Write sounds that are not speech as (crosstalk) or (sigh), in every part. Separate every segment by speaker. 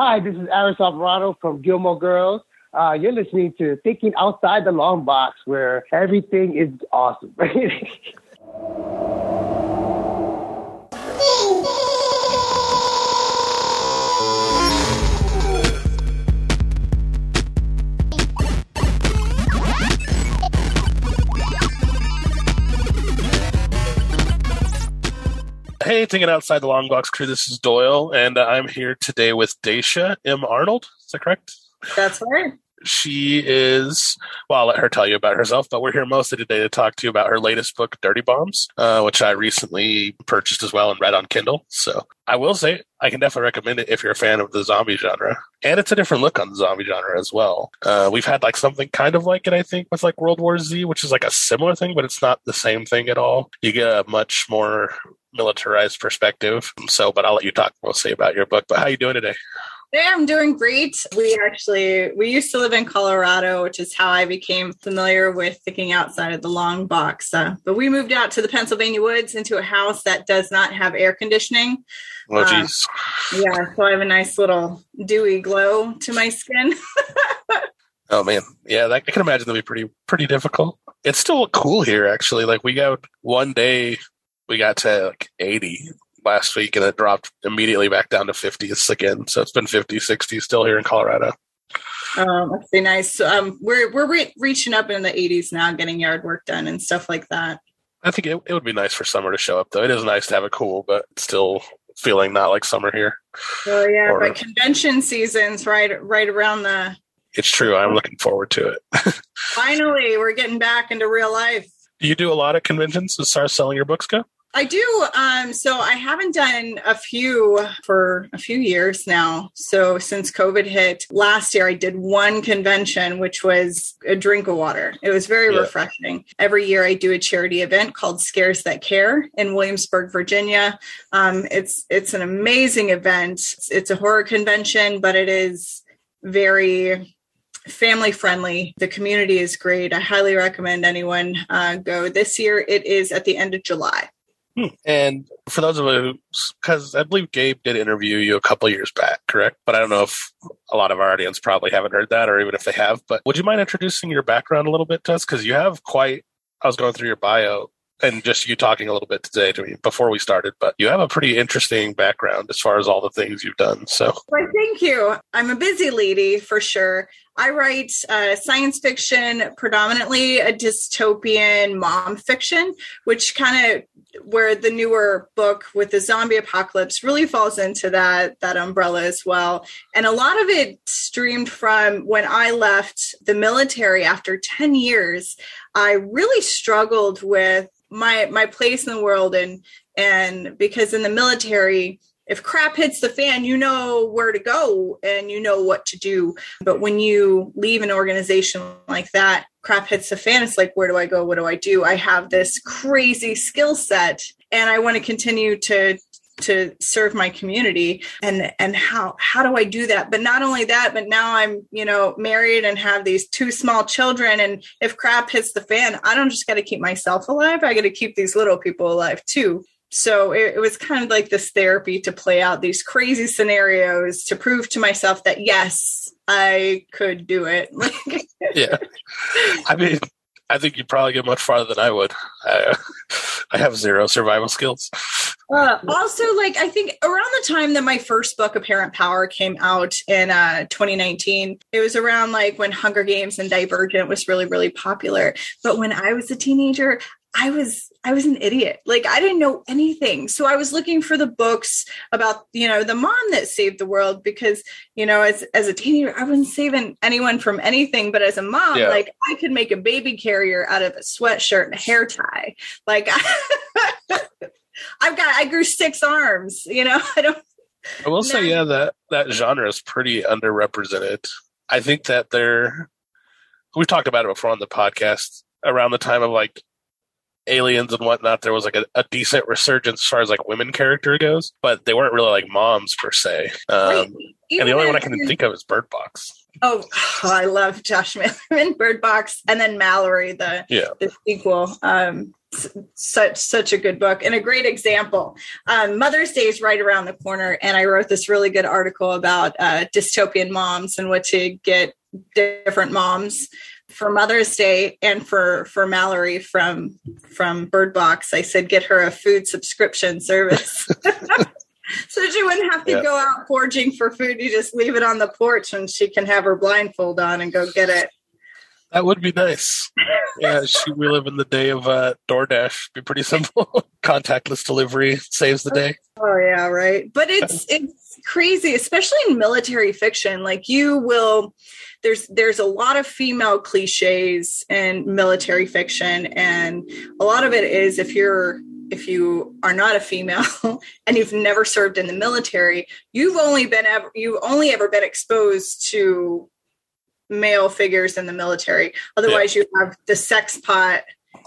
Speaker 1: Hi, this is Aris Alvarado from Gilmore Girls. Uh, you're listening to Thinking Outside the Long Box, where everything is awesome. (laughs)
Speaker 2: Hey, thinking outside the long box crew. This is Doyle, and I'm here today with Dacia M. Arnold. Is that correct?
Speaker 3: That's right.
Speaker 2: She is. Well, I'll let her tell you about herself, but we're here mostly today to talk to you about her latest book, Dirty Bombs, uh, which I recently purchased as well and read on Kindle. So I will say I can definitely recommend it if you're a fan of the zombie genre, and it's a different look on the zombie genre as well. Uh, we've had like something kind of like it, I think, with like World War Z, which is like a similar thing, but it's not the same thing at all. You get a much more militarized perspective. So, but I'll let you talk mostly about your book. But how you doing today?
Speaker 3: Yeah, I'm doing great. We actually we used to live in Colorado, which is how I became familiar with thinking outside of the long box. Uh, but we moved out to the Pennsylvania woods into a house that does not have air conditioning.
Speaker 2: Oh, geez.
Speaker 3: Uh, yeah, so I have a nice little dewy glow to my skin. (laughs)
Speaker 2: oh man, yeah, that, I can imagine that'd be pretty pretty difficult. It's still cool here, actually. Like we got one day we got to like 80 last week and it dropped immediately back down to 50s again. So it's been 50, 60 still here in Colorado.
Speaker 3: Um, that's be nice. Um, we're we're re- reaching up in the 80s now, getting yard work done and stuff like that.
Speaker 2: I think it, it would be nice for summer to show up, though. It is nice to have it cool, but still feeling not like summer here.
Speaker 3: Oh yeah, or, but convention season's right right around the.
Speaker 2: It's true. I'm looking forward to it. (laughs)
Speaker 3: Finally, we're getting back into real life.
Speaker 2: Do you do a lot of conventions as far as selling your books go?
Speaker 3: I do. Um, so I haven't done a few for a few years now. So since COVID hit last year, I did one convention, which was a drink of water. It was very yeah. refreshing. Every year, I do a charity event called Scares That Care in Williamsburg, Virginia. Um, it's it's an amazing event. It's, it's a horror convention, but it is very family friendly. The community is great. I highly recommend anyone uh, go. This year, it is at the end of July.
Speaker 2: And for those of you, because I believe Gabe did interview you a couple years back, correct? But I don't know if a lot of our audience probably haven't heard that, or even if they have. But would you mind introducing your background a little bit to us? Because you have quite. I was going through your bio and just you talking a little bit today to me before we started, but you have a pretty interesting background as far as all the things you've done. So,
Speaker 3: well, thank you. I'm a busy lady for sure. I write uh, science fiction, predominantly a dystopian mom fiction, which kind of where the newer book with the zombie apocalypse really falls into that that umbrella as well and a lot of it streamed from when i left the military after 10 years i really struggled with my my place in the world. And and because in the military if crap hits the fan you know where to go and you know what to do. But when you leave an organization like that crap hits the fan it's like where do i go? What do i do? I have this crazy skill set and i want to continue to to serve my community and and how how do i do that? But not only that but now i'm you know married and have these two small children. And if crap hits the fan i don't just got to keep myself alive i got to keep these little people alive too. So it, it, was kind of like this therapy to play out these crazy scenarios to prove to myself that yes i could do it. (laughs)
Speaker 2: Yeah. I mean I think you'd probably get much farther than I would. I, (laughs) I have zero survival skills.
Speaker 3: Uh, also, like I think around the time that my first book, Apparent Power, came out in uh, 2019, it was around like when Hunger Games and Divergent was really, really popular. But when I was a teenager, I was I was an idiot. Like I didn't know anything. So I was looking for the books about, you know, the mom that saved the world because, you know, as as a teenager, I wasn't saving anyone from anything, but as a mom, yeah. like I could make a baby carrier out of a sweatshirt and a hair tie. Like (laughs) I've got I grew six arms, you know. (laughs) I don't
Speaker 2: I will say yeah that that genre is pretty underrepresented. I think that they're we've talked about it before on the podcast around the time of like aliens and whatnot, there was like a, a, decent resurgence as far as like women character goes, but they weren't really like moms per se. Um, and the only one I can think of is Bird Box.
Speaker 3: Oh, oh (laughs) I love Josh Malerman, (laughs) Bird Box, and then Mallory, the
Speaker 2: yeah.
Speaker 3: the sequel. Um, such such a good book and a great example. Um, Mother's Day is right around the corner, and I wrote this really good article about uh, dystopian moms and what to get different moms for Mother's Day and for for Mallory from from Bird Box. I said get her a food subscription service. (laughs) so she wouldn't have to yeah. go out foraging for food. You just leave it on the porch and she can have her blindfold on and go get it.
Speaker 2: That would be nice. Yeah, she, we live in the day of uh, DoorDash. Be pretty simple. (laughs) Contactless delivery saves the day.
Speaker 3: Oh yeah, right. But it's it's crazy, especially in military fiction. Like you will, there's there's a lot of female cliches in military fiction, and a lot of it is if you're if you are not a female (laughs) and you've never served in the military, you've only been ever you've only ever been exposed to male figures in the military. Otherwise, yeah. you have the sex pot,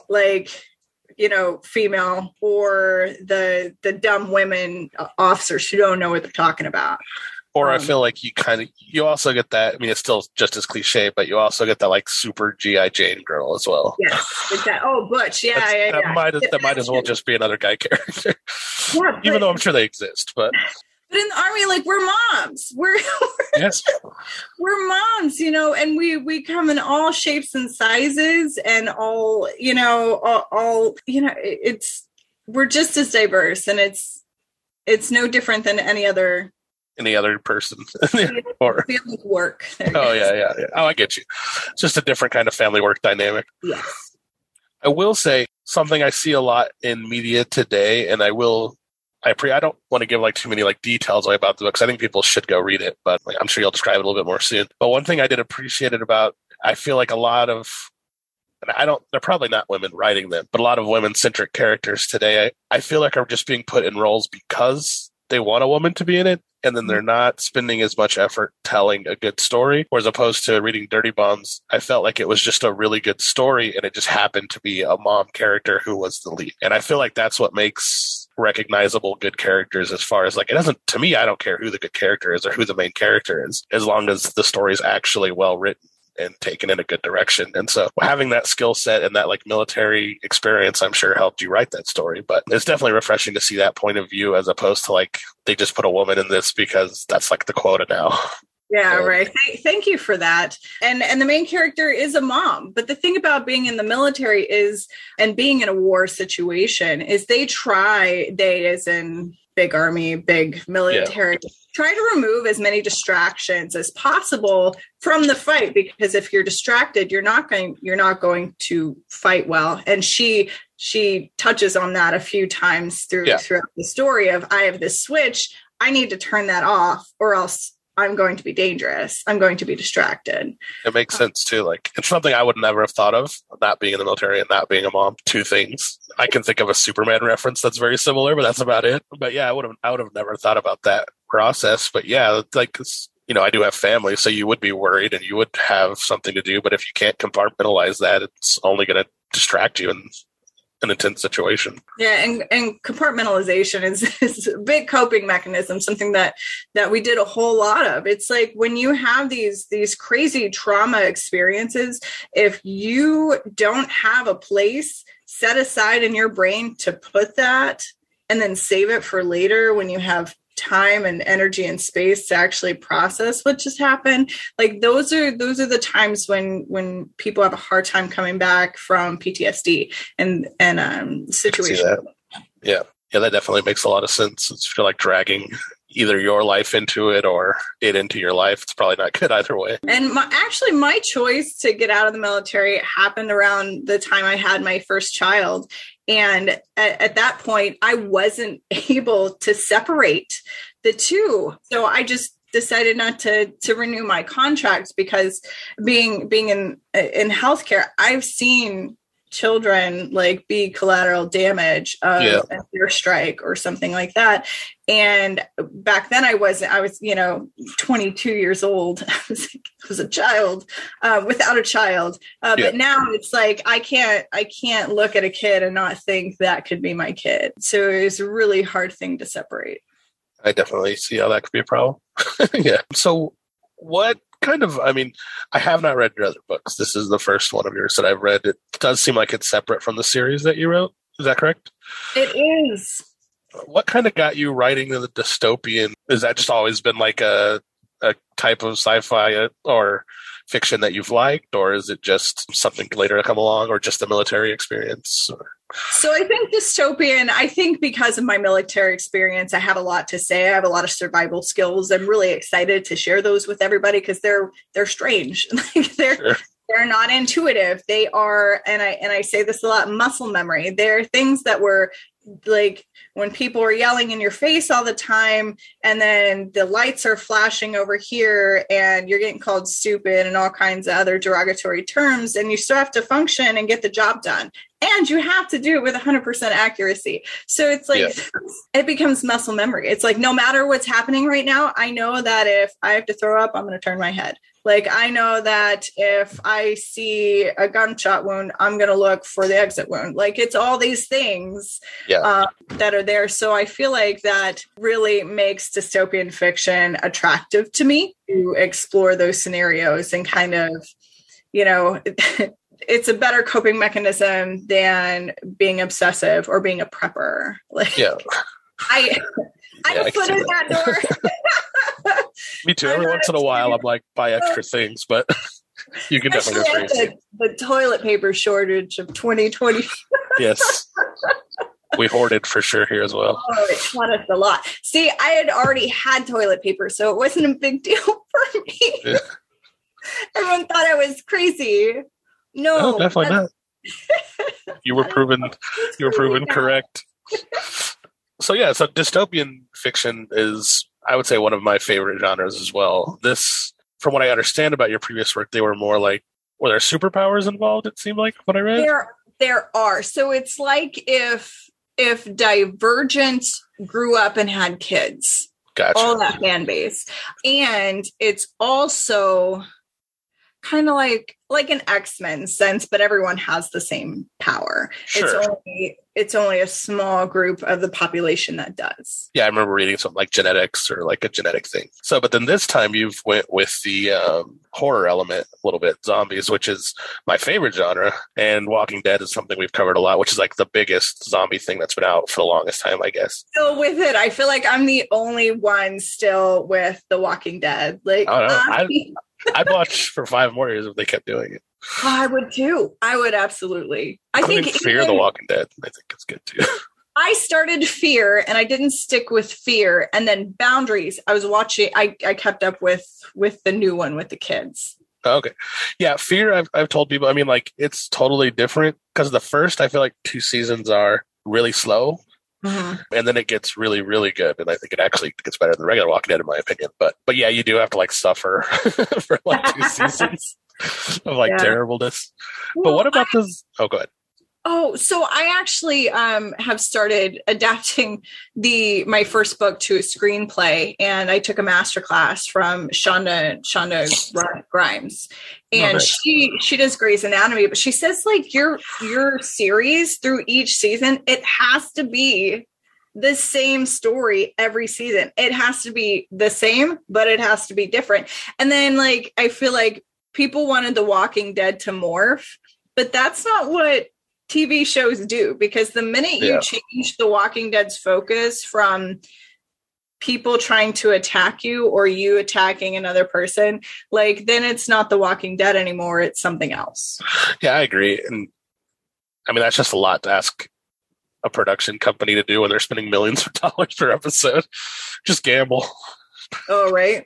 Speaker 3: like you know, female, or the the dumb women officers who don't know what they're talking about.
Speaker 2: Or um, I feel like you kind of you also get that. I mean, it's still just as cliche, but you also get that like super GI Jane girl as well.
Speaker 3: Yes, exactly. Oh, Butch. Yeah, yeah,
Speaker 2: that
Speaker 3: yeah.
Speaker 2: might that might as well (laughs) just be another guy character. Yeah, (laughs) even though I'm sure they exist, but
Speaker 3: but in the army like we're moms we're, we're (laughs)
Speaker 2: yes
Speaker 3: we're moms you know and we we come in all shapes and sizes and all you know all, all you know it's we're just as diverse and it's it's no different than any other
Speaker 2: any other person. (laughs) (laughs)
Speaker 3: Or family work.
Speaker 2: Oh yeah, yeah yeah. Oh i get you. It's just a different kind of family work dynamic.
Speaker 3: Yes.
Speaker 2: I will say something i see a lot in media today and i will I pre I don't want to give like too many like details about the book because I think people should go read it, but like, I'm sure you'll describe it a little bit more soon. But one thing I did appreciate it about, I feel like a lot of, and I don't, they're probably not women writing them, but a lot of women centric characters today, I, I feel like are just being put in roles because they want a woman to be in it, and then they're not spending as much effort telling a good story. Whereas opposed to reading Dirty Bombs, I felt like it was just a really good story, and it just happened to be a mom character who was the lead. And I feel like that's what makes recognizable good characters as far as like it doesn't to me i don't care who the good character is or who the main character is as long as the story is actually well written and taken in a good direction. And so having that skill set and that like military experience, I'm sure helped you write that story. But it's definitely refreshing to see that point of view as opposed to like they just put a woman in this because that's like the quota now. (laughs)
Speaker 3: Yeah, right. Th- thank you for that. And and the main character is a mom. But the thing about being in the military is and being in a war situation is they try they as in big army, big military, yeah. try to remove as many distractions as possible from the fight because if you're distracted, you're not going you're not going to fight well. And she she touches on that a few times through yeah. throughout the story of I have this switch, I need to turn that off or else I'm going to be dangerous. I'm going to be distracted.
Speaker 2: It makes um, sense too. Like it's something I would never have thought of. That being in the military and that being a mom, two things. I can think of a Superman reference that's very similar, but that's about it. But yeah, I would have I would have never thought about that process. But yeah, like you know, I do have family, so you would be worried and you would have something to do. But if you can't compartmentalize that, it's only going to distract you and an intense situation.
Speaker 3: Yeah, and, and compartmentalization is, (laughs) is a big coping mechanism, something that that we did a whole lot of. It's like when you have these these crazy trauma experiences, if you don't have a place set aside in your brain to put that and then save it for later when you have time and energy and space to actually process what just happened like those are those are the times when when people have a hard time coming back from ptsd and and um situation
Speaker 2: yeah yeah that definitely makes a lot of sense it's feel like dragging either your life into it or it into your life. It's probably not (laughs) good either way.
Speaker 3: And my, actually, my choice to get out of the military happened around the time I had my first child. And at, at that point, I wasn't (laughs) able to separate the two. So I just decided not to to renew my contract because being being in in healthcare, I've seen children like be collateral damage of yeah. a airstrike or something like that. And back then i wasn't i was you know 22 years old. (laughs) I was, I was a child uh, without a child. Uh, yeah. but now it's like i can't i can't look at a kid and not think that could be my kid. So it's a really hard thing to separate.
Speaker 2: I definitely see how that could be a problem. (laughs) Yeah. So what kind of? I mean, I have not read your other books. This is the first one of yours that I've read. It does seem like it's separate from the series that you wrote. Is that correct?
Speaker 3: It is.
Speaker 2: What kind of got you writing the dystopian? Is that just always been like a a type of sci-fi uh, or fiction that you've liked, or is it just something later to come along, or just a military experience?
Speaker 3: So I think dystopian. I think because of my military experience, I have a lot to say. I have a lot of survival skills. I'm really excited to share those with everybody because they're they're strange. (laughs) like they're sure. they're not intuitive. They are, and I and I say this a lot, muscle memory. They're things that were like when people are yelling in your face all the time and then the lights are flashing over here and you're getting called stupid and all kinds of other derogatory terms and you still have to function and get the job done. And you have to do it with 100% accuracy. So it's like yeah. it becomes muscle memory. It's like no matter what's happening right now i know that if i have to throw up i'm going to turn my head like I know that if I see a gunshot wound, I'm going to look for the exit wound. Like it's all these things yeah. uh, that are there. So I feel like that really makes dystopian fiction attractive to me to explore those scenarios and kind of, you know, (laughs) it's a better coping mechanism than being obsessive or being a prepper. Like,
Speaker 2: yeah. (laughs)
Speaker 3: I I yeah, foot in that door. (laughs)
Speaker 2: Me too. Every once in a while, I'm like, buy extra uh, things, but (laughs) you can definitely go
Speaker 3: The, the toilet paper shortage of 2020.
Speaker 2: yes. We hoarded for sure here as well.
Speaker 3: Oh, it taught us a lot. See, I had already had toilet paper, so it wasn't a big deal (laughs) for me. Yeah. Everyone thought I was crazy. No,
Speaker 2: no definitely not. you were proven you were proven correct. So yeah, so dystopian fiction is I would say one of my favorite genres as well. This, from what I understand about your previous work, they were more like were there superpowers involved? It seemed like what I read.
Speaker 3: There, there are. So it's like if if Divergent grew up and had kids.
Speaker 2: Gotcha.
Speaker 3: All that fan base, and it's also kind of like like an X-Men sense, but everyone has the same power. Sure. It's only it's only a small group of the population that does.
Speaker 2: Yeah, I remember reading something like genetics or like a genetic thing. So, but then this time you've went with the um, horror element a little bit, zombies, which is my favorite genre, and Walking Dead is something we've covered a lot, which is like the biggest zombie thing that's been out for the longest time, I guess.
Speaker 3: Still with it, I feel like I'm the only one still with The Walking Dead. Like, I,
Speaker 2: I'd watch for five more years if they kept doing it.
Speaker 3: I would too. I would absolutely. I think
Speaker 2: Fear even, the Walking Dead. I think it's good too. (laughs)
Speaker 3: I started Fear and I didn't stick with Fear, and then Boundaries. I was watching. I I kept up with with the new one with the kids.
Speaker 2: Okay, yeah, Fear. I've I've told people. I mean, like it's totally different because the first I feel like two seasons are really slow, Mm-hmm. And then it gets really, really good. And I think it actually gets better than the regular Walking Dead, in my opinion. But but yeah, you do have to like suffer (laughs) for like two (laughs) seasons (laughs) of like yeah. terribleness. Well, but what about I, this? Oh, go ahead.
Speaker 3: Oh, so I actually um, have started (laughs) adapting the my first book to a screenplay, and I took a master class from Shonda Shonda Rhimes, and she she does Grey's Anatomy, but she says like your your series through each season, it has to be the same story every season. It has to be the same, but it has to be different. And then like I feel like people wanted The Walking Dead to morph, but that's not what TV shows do because the minute you yeah. change The Walking Dead's focus from people trying to attack you or you attacking another person, like then it's not The Walking Dead anymore, it's something else.
Speaker 2: Yeah, I agree. And I mean, that's just a lot to ask a production company to do when they're spending millions of (laughs) dollars per episode. Just gamble.
Speaker 3: Oh, right.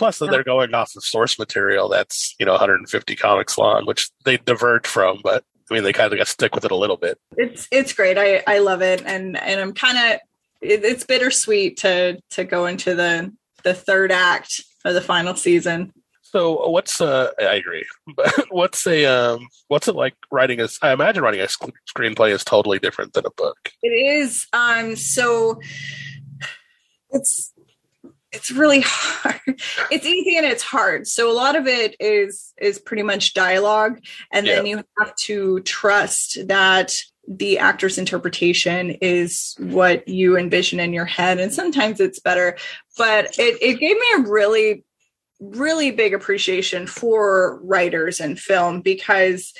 Speaker 2: Plus, that they're going off of source material that's you know 150 comics long, which they diverge from, but I mean, they kind of got stick with it a little bit.
Speaker 3: It's it's great. I I love it, and and I'm kind of it, it's bittersweet to to go into the the third act of the final season.
Speaker 2: So what's uh I agree. (laughs) But what's a um what's it like writing a I imagine writing a screenplay is totally different than a book.
Speaker 3: It is um so it's it's really (laughs) hard. It's easy and it's hard. So a lot of it is is pretty much dialogue and yeah. then you have to trust that the actor's interpretation is what you envision in your head and sometimes it's better. But it, it gave me a really really big appreciation for writers and film because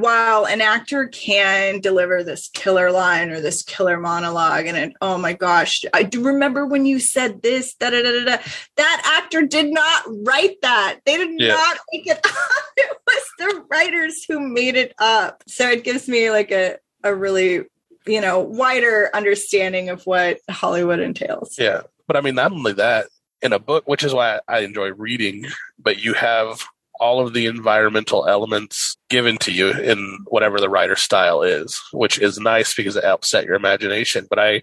Speaker 3: while an actor can deliver this killer line or this killer monologue and it, oh my gosh i do remember when you said this da, da, da, da, that actor did not write that. They did yeah. not make it (laughs) up. It was the writers who made it up. So it gives me like a, a really you know wider understanding of what hollywood entails.
Speaker 2: Yeah. But i mean not only that in a book, which is why I enjoy reading, but you have all of the environmental elements given to you in whatever the writer's style is, which is nice because it helps set your imagination. But I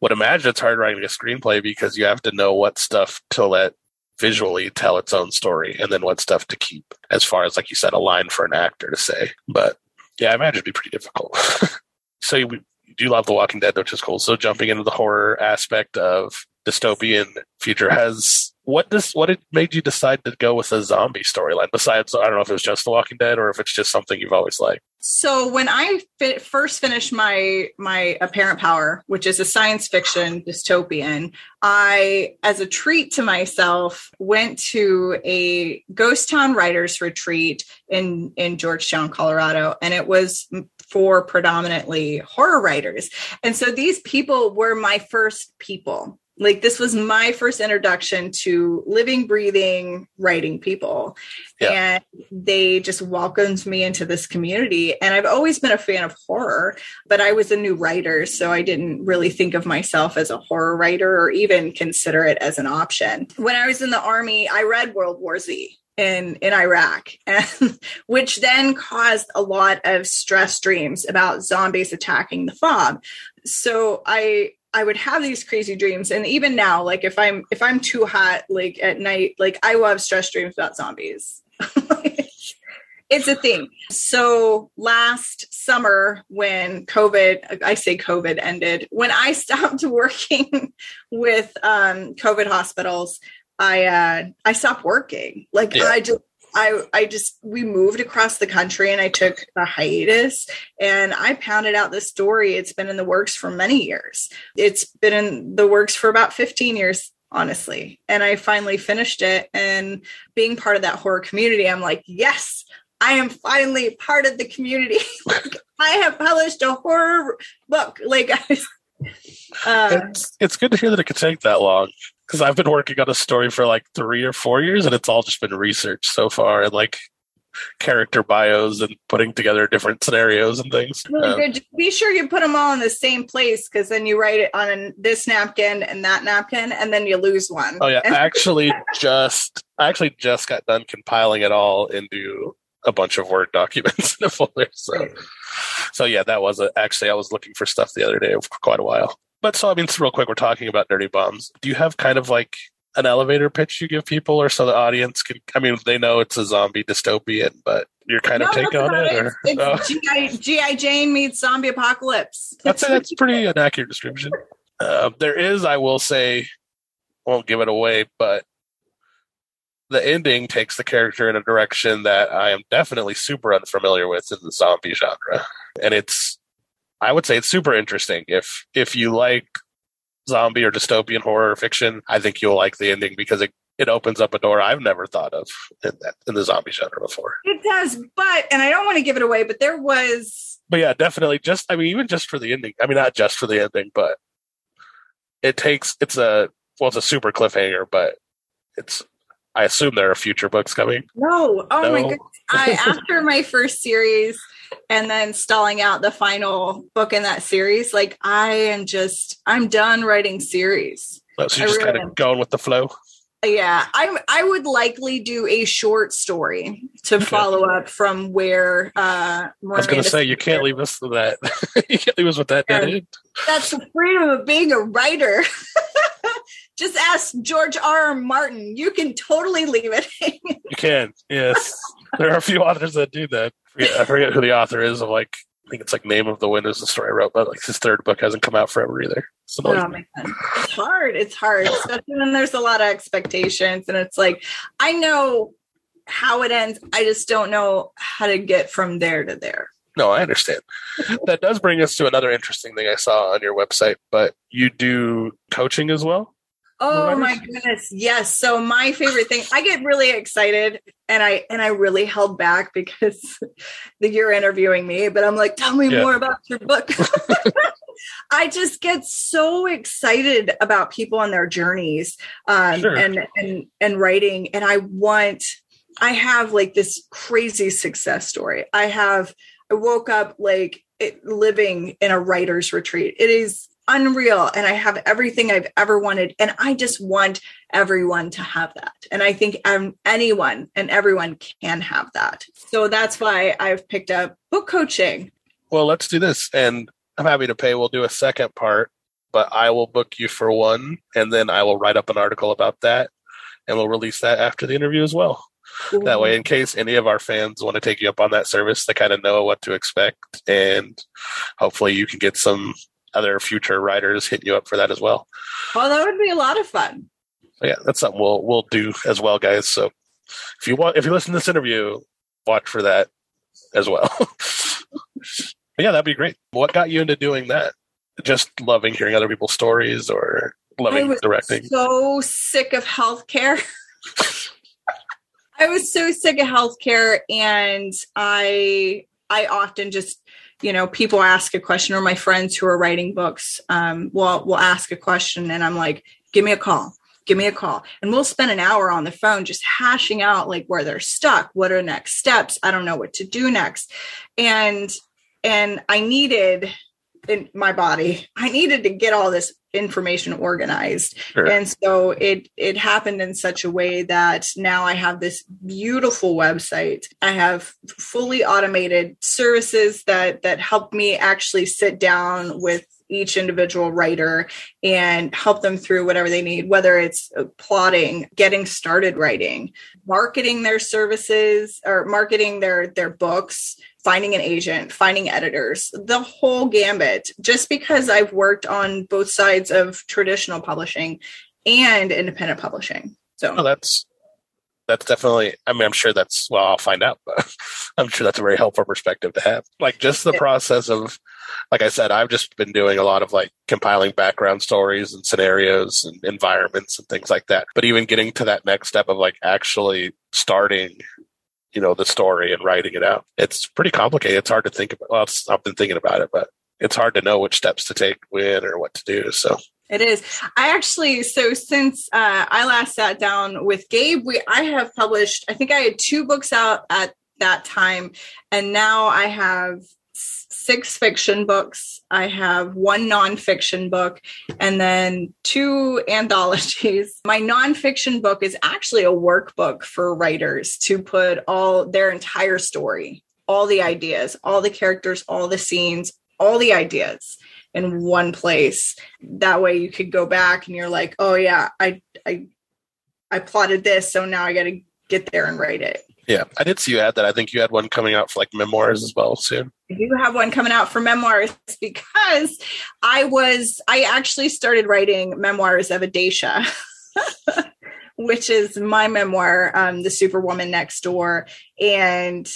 Speaker 2: would imagine it's hard writing a screenplay because you have to know what stuff to let visually tell its own story and then what stuff to keep as far as, like you said, a line for an actor to say. But yeah, I imagine it'd be pretty difficult. (laughs) so you, you do love The Walking Dead, which is cool. So jumping into the horror aspect of dystopian future has what does what it made you decide to go with a zombie storyline besides i don't know if it was just the walking dead or if it's just something you've always liked?
Speaker 3: So when i fi- first finished my my apparent power which is a science fiction dystopian i as a treat to myself went to a ghost town writers retreat in in georgetown colorado and it was for predominantly horror writers. And so these people were my first people like this was my first introduction to living breathing writing people yeah. and they just welcomed me into this community and i've always been a fan of horror but i was a new writer so i didn't really think of myself as a horror writer or even consider it as an option when i was in the army i read world war z in in Iraq, (laughs) and which then caused a lot of stress dreams about zombies attacking the fob. So I I would have these crazy dreams. And even now, like if I'm if I'm too hot, like at night, like I will have stress dreams about zombies. (laughs) it's a thing. So last summer when COVID, I say COVID ended, when I (laughs) stopped working with um, COVID hospitals, I uh, I stopped working. Like yeah. I just I I just we moved across the country and I took a hiatus and I pounded out this story. It's been in the works for many years. It's been in the works for about 15 years honestly. And I finally finished it and being part of that horror community I'm like, "Yes, I am finally part of the community. (laughs) like, I have published a horror book." Like
Speaker 2: uh, it's, it's good to hear that it could take that long because I've been working on a story for like three or four years, and it's all just been research so far and like character bios and putting together different scenarios and things.
Speaker 3: Really um, good. Be sure you put them all in the same place because then you write it on an, this napkin and that napkin, and then you lose one.
Speaker 2: Oh yeah, I (laughs) actually just I actually just got done compiling it all into a bunch of Word documents in a folder. So, so yeah, that was a, actually I was looking for stuff the other day for quite a while. But so, I mean, real quick, we're talking about Dirty Bombs. Do you have kind of like an elevator pitch you give people, or so the audience can? I mean, they know it's a zombie dystopian, but your kind no, of take on it, or
Speaker 3: it's oh. GI Jane meets zombie apocalypse.
Speaker 2: That's a, that's (laughs) pretty an accurate description. Uh, there is, I will say, won't give it away, but the ending takes the character in a direction that I am definitely super unfamiliar with in the zombie genre, and it's I would say it's super interesting. If if you like zombie or dystopian horror fiction, I think you'll like the ending because it, it opens up a door I've never thought of in that in the zombie genre before.
Speaker 3: It does, but and I don't want to give it away, but there was
Speaker 2: But yeah, definitely just I mean even just for the ending. I mean not just for the ending, but it takes it's a well it's a super cliffhanger, but it's I assume there are future books coming.
Speaker 3: No. Oh no? my goodness. I (laughs) after my first series and then stalling out the final book in that series. Like I am just, I'm done writing series.
Speaker 2: Oh, so you're just really kind of going with the flow.
Speaker 3: Yeah, I I would likely do a short story to follow up from where. Uh,
Speaker 2: I was going to say you can't leave us with that. (laughs) you can't leave us with that. Yeah.
Speaker 3: That's the freedom of being a writer. (laughs) Just ask George R. R. Martin. You can totally leave it. (laughs)
Speaker 2: you can. Yes, there are a few authors that do that forget, I forget who the author is of like I think it's like Name of the Wind is the story I wrote, but like his third book hasn't come out forever either. So oh,
Speaker 3: man. It's hard. It's hard, especially when there's a lot of expectations. And it's like, I know how it ends. I just don't know how to get from there to there.
Speaker 2: No, I understand. that does bring us to another interesting thing I saw on your website, but you do coaching as well?
Speaker 3: Oh my goodness. Yes. So my favorite thing, I get really excited and I and I really held back (laughs) because you're interviewing me, but I'm like, tell me yeah. more about your book. (laughs) I just get so excited about people and their journeys um, sure. and and and writing and I want I have like this crazy success story. I have I woke up like it, living in a writer's retreat. It is unreal and I have everything I've ever wanted. And I just want everyone to have that. And I think um, anyone and everyone can have that. So that's why I've picked up book coaching.
Speaker 2: Well, let's do this. And I'm happy to pay. We'll do a second part, but I will book you for one and then I will write up an article about that and we'll release that after the interview as well. Ooh. That way, in case any of our fans want to take you up on that service, they kind of know what to expect. And hopefully, you can get some other future writers hitting you up for that as well.
Speaker 3: Well, that would be a lot of fun.
Speaker 2: yeah, that's something we'll we'll do as well, guys. So if you want, if you listen to this interview, watch for that as well. (laughs) yeah, that'd be great. What got you into doing that? Just loving hearing other people's stories, or loving directing?
Speaker 3: So sick of healthcare. (laughs) I was so sick of healthcare, and I I often just you know people ask a question or my friends who are writing books um, will will ask a question and i'm like give me a call. Give me a call. And we'll spend an hour on the phone just hashing out like where they're stuck what are next steps i don't know what to do next. And and i needed in my body i needed to get all this information organized sure. and so it it happened in such a way that now i have this beautiful website i have fully automated services that that help me actually sit down with each individual writer and help them through whatever they need, whether it's uh, plotting, getting started writing, marketing their services or marketing their their books, finding an agent, finding editors, the whole gambit, just because I've worked on both sides of traditional publishing and independent publishing. So
Speaker 2: oh, that's that's definitely i mean i'm sure that's well i'll find out but (laughs) i'm sure that's a very helpful perspective to have. Like just the process of like i said i've just been doing a lot of like compiling background stories and scenarios and environments and things like that but even getting to that next step of like actually starting you know, the story and writing it out. It's pretty complicated. It's hard to think about. Well, I've been thinking about it, but it's hard to know which steps to take when or what to do. So
Speaker 3: it is. I actually so since uh, I last sat down with Gabe, we I have published. I think I had two books out at that time, and now I have six fiction books. I have one nonfiction book and then two anthologies. (laughs) My nonfiction book is actually a workbook for writers to put all their entire story, all the ideas, all the characters, all the scenes, all the ideas in one place. That way you could go back and you're like, oh yeah, I I I plotted this, so now I gotta get there and write it.
Speaker 2: Yeah, I did see you add that. I think you had one coming out for like memoirs as well soon.
Speaker 3: I do have one coming out for memoirs because I was I actually started writing memoirs of Adacia, (laughs) which is my memoir, um, The Superwoman Next Door, and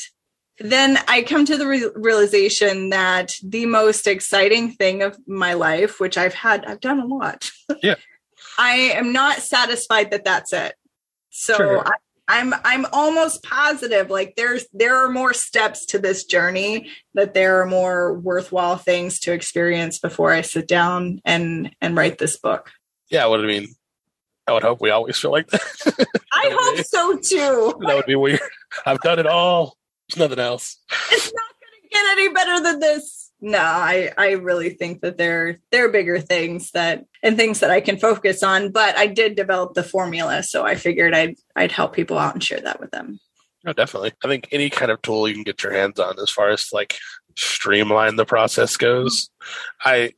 Speaker 3: then I come to the re- realization that the most exciting thing of my life, which I've had, I've done a lot.
Speaker 2: Yeah. (laughs)
Speaker 3: I am not satisfied that that's it. So sure. I, I'm I'm almost positive like there's there are more steps to this journey that there are more worthwhile things to experience before I sit down and and write this book.
Speaker 2: Yeah, what do I mean, I would hope we always feel like that. (laughs)
Speaker 3: that I hope be, so too.
Speaker 2: That would be weird. I've done it all. There's nothing else.
Speaker 3: It's not going to get any better than this no i i really think that there are bigger things that and things that i can focus on but i did develop the formula so i figured i'd i'd help people out and share that with them.
Speaker 2: Oh definitely. I think any kind of tool you can get your hands on as far as like streamline the process goes. I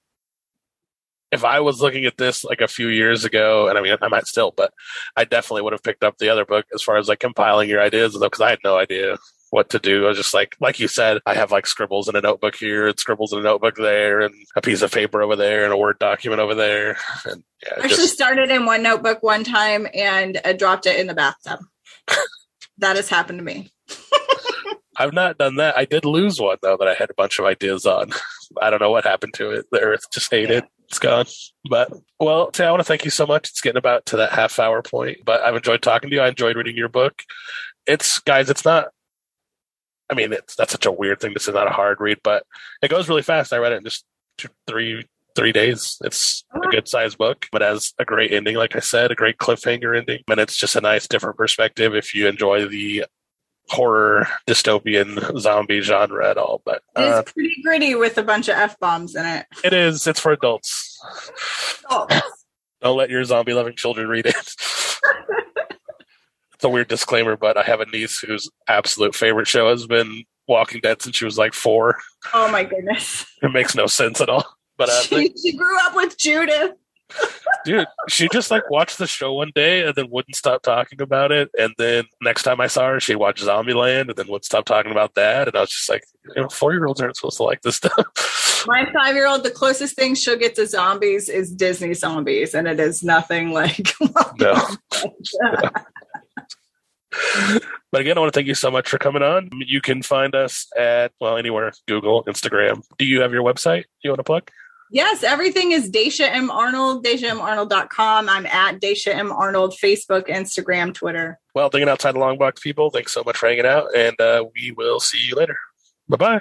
Speaker 2: if I was looking at this like a few years ago, and I mean, I might still, but I definitely would have picked up the other book as far as like compiling your ideas, because I had no idea what to do. I was just like, like you said, I have like scribbles in a notebook here and scribbles in a notebook there and a piece of paper over there and a Word document over there. And
Speaker 3: yeah, I actually just... started in one notebook one time and I dropped it in the bathtub. (laughs) that has happened to me. (laughs)
Speaker 2: I've not done that. I did lose one though that I had a bunch of ideas on. I don't know what happened to it. The earth just ate yeah. it. It's gone. But well, Tay, I want to thank you so much. It's getting about to that half hour point, but I've enjoyed talking to you. I enjoyed reading your book. It's guys, it's not I mean, it's that's such a weird thing to say, not a hard read, but it goes really fast. I read it in just two, three three days. It's a good sized book, but has a great ending, like I said, a great cliffhanger ending. And it's just a nice different perspective if you enjoy the horror dystopian zombie genre at all. But
Speaker 3: uh, it's pretty gritty with a bunch of f bombs in it.
Speaker 2: It is. It's for adults. Oh. (laughs) Don't let your zombie loving children read it. (laughs) it's a weird disclaimer, but I have a niece whose absolute favorite show has been Walking Dead since she was like four.
Speaker 3: Oh my goodness!
Speaker 2: It makes no sense at all. But uh,
Speaker 3: she, she grew up with Judith. (laughs)
Speaker 2: Dude, she just like watched the show one day and then wouldn't stop talking about it. And then next time I saw her, she watched watch Zombieland and then wouldn't stop talking about that. And I was just like, you know, four year olds aren't supposed to like this stuff. (laughs)
Speaker 3: My five year old, the closest thing she'll get to zombies is Disney zombies, and it is nothing like. (laughs) no.
Speaker 2: But again, I want to thank you so much for coming on. You can find us at, well, anywhere Google, Instagram. Do you have your website you want to plug?
Speaker 3: Yes, everything is Dacia M. Arnold, DaciaMArnold.com. I'm at Dacia M. Arnold, Facebook, Instagram, Twitter.
Speaker 2: Well, thinking outside the long box, people, thanks so much for hanging out, and uh, we will see you later. Bye bye.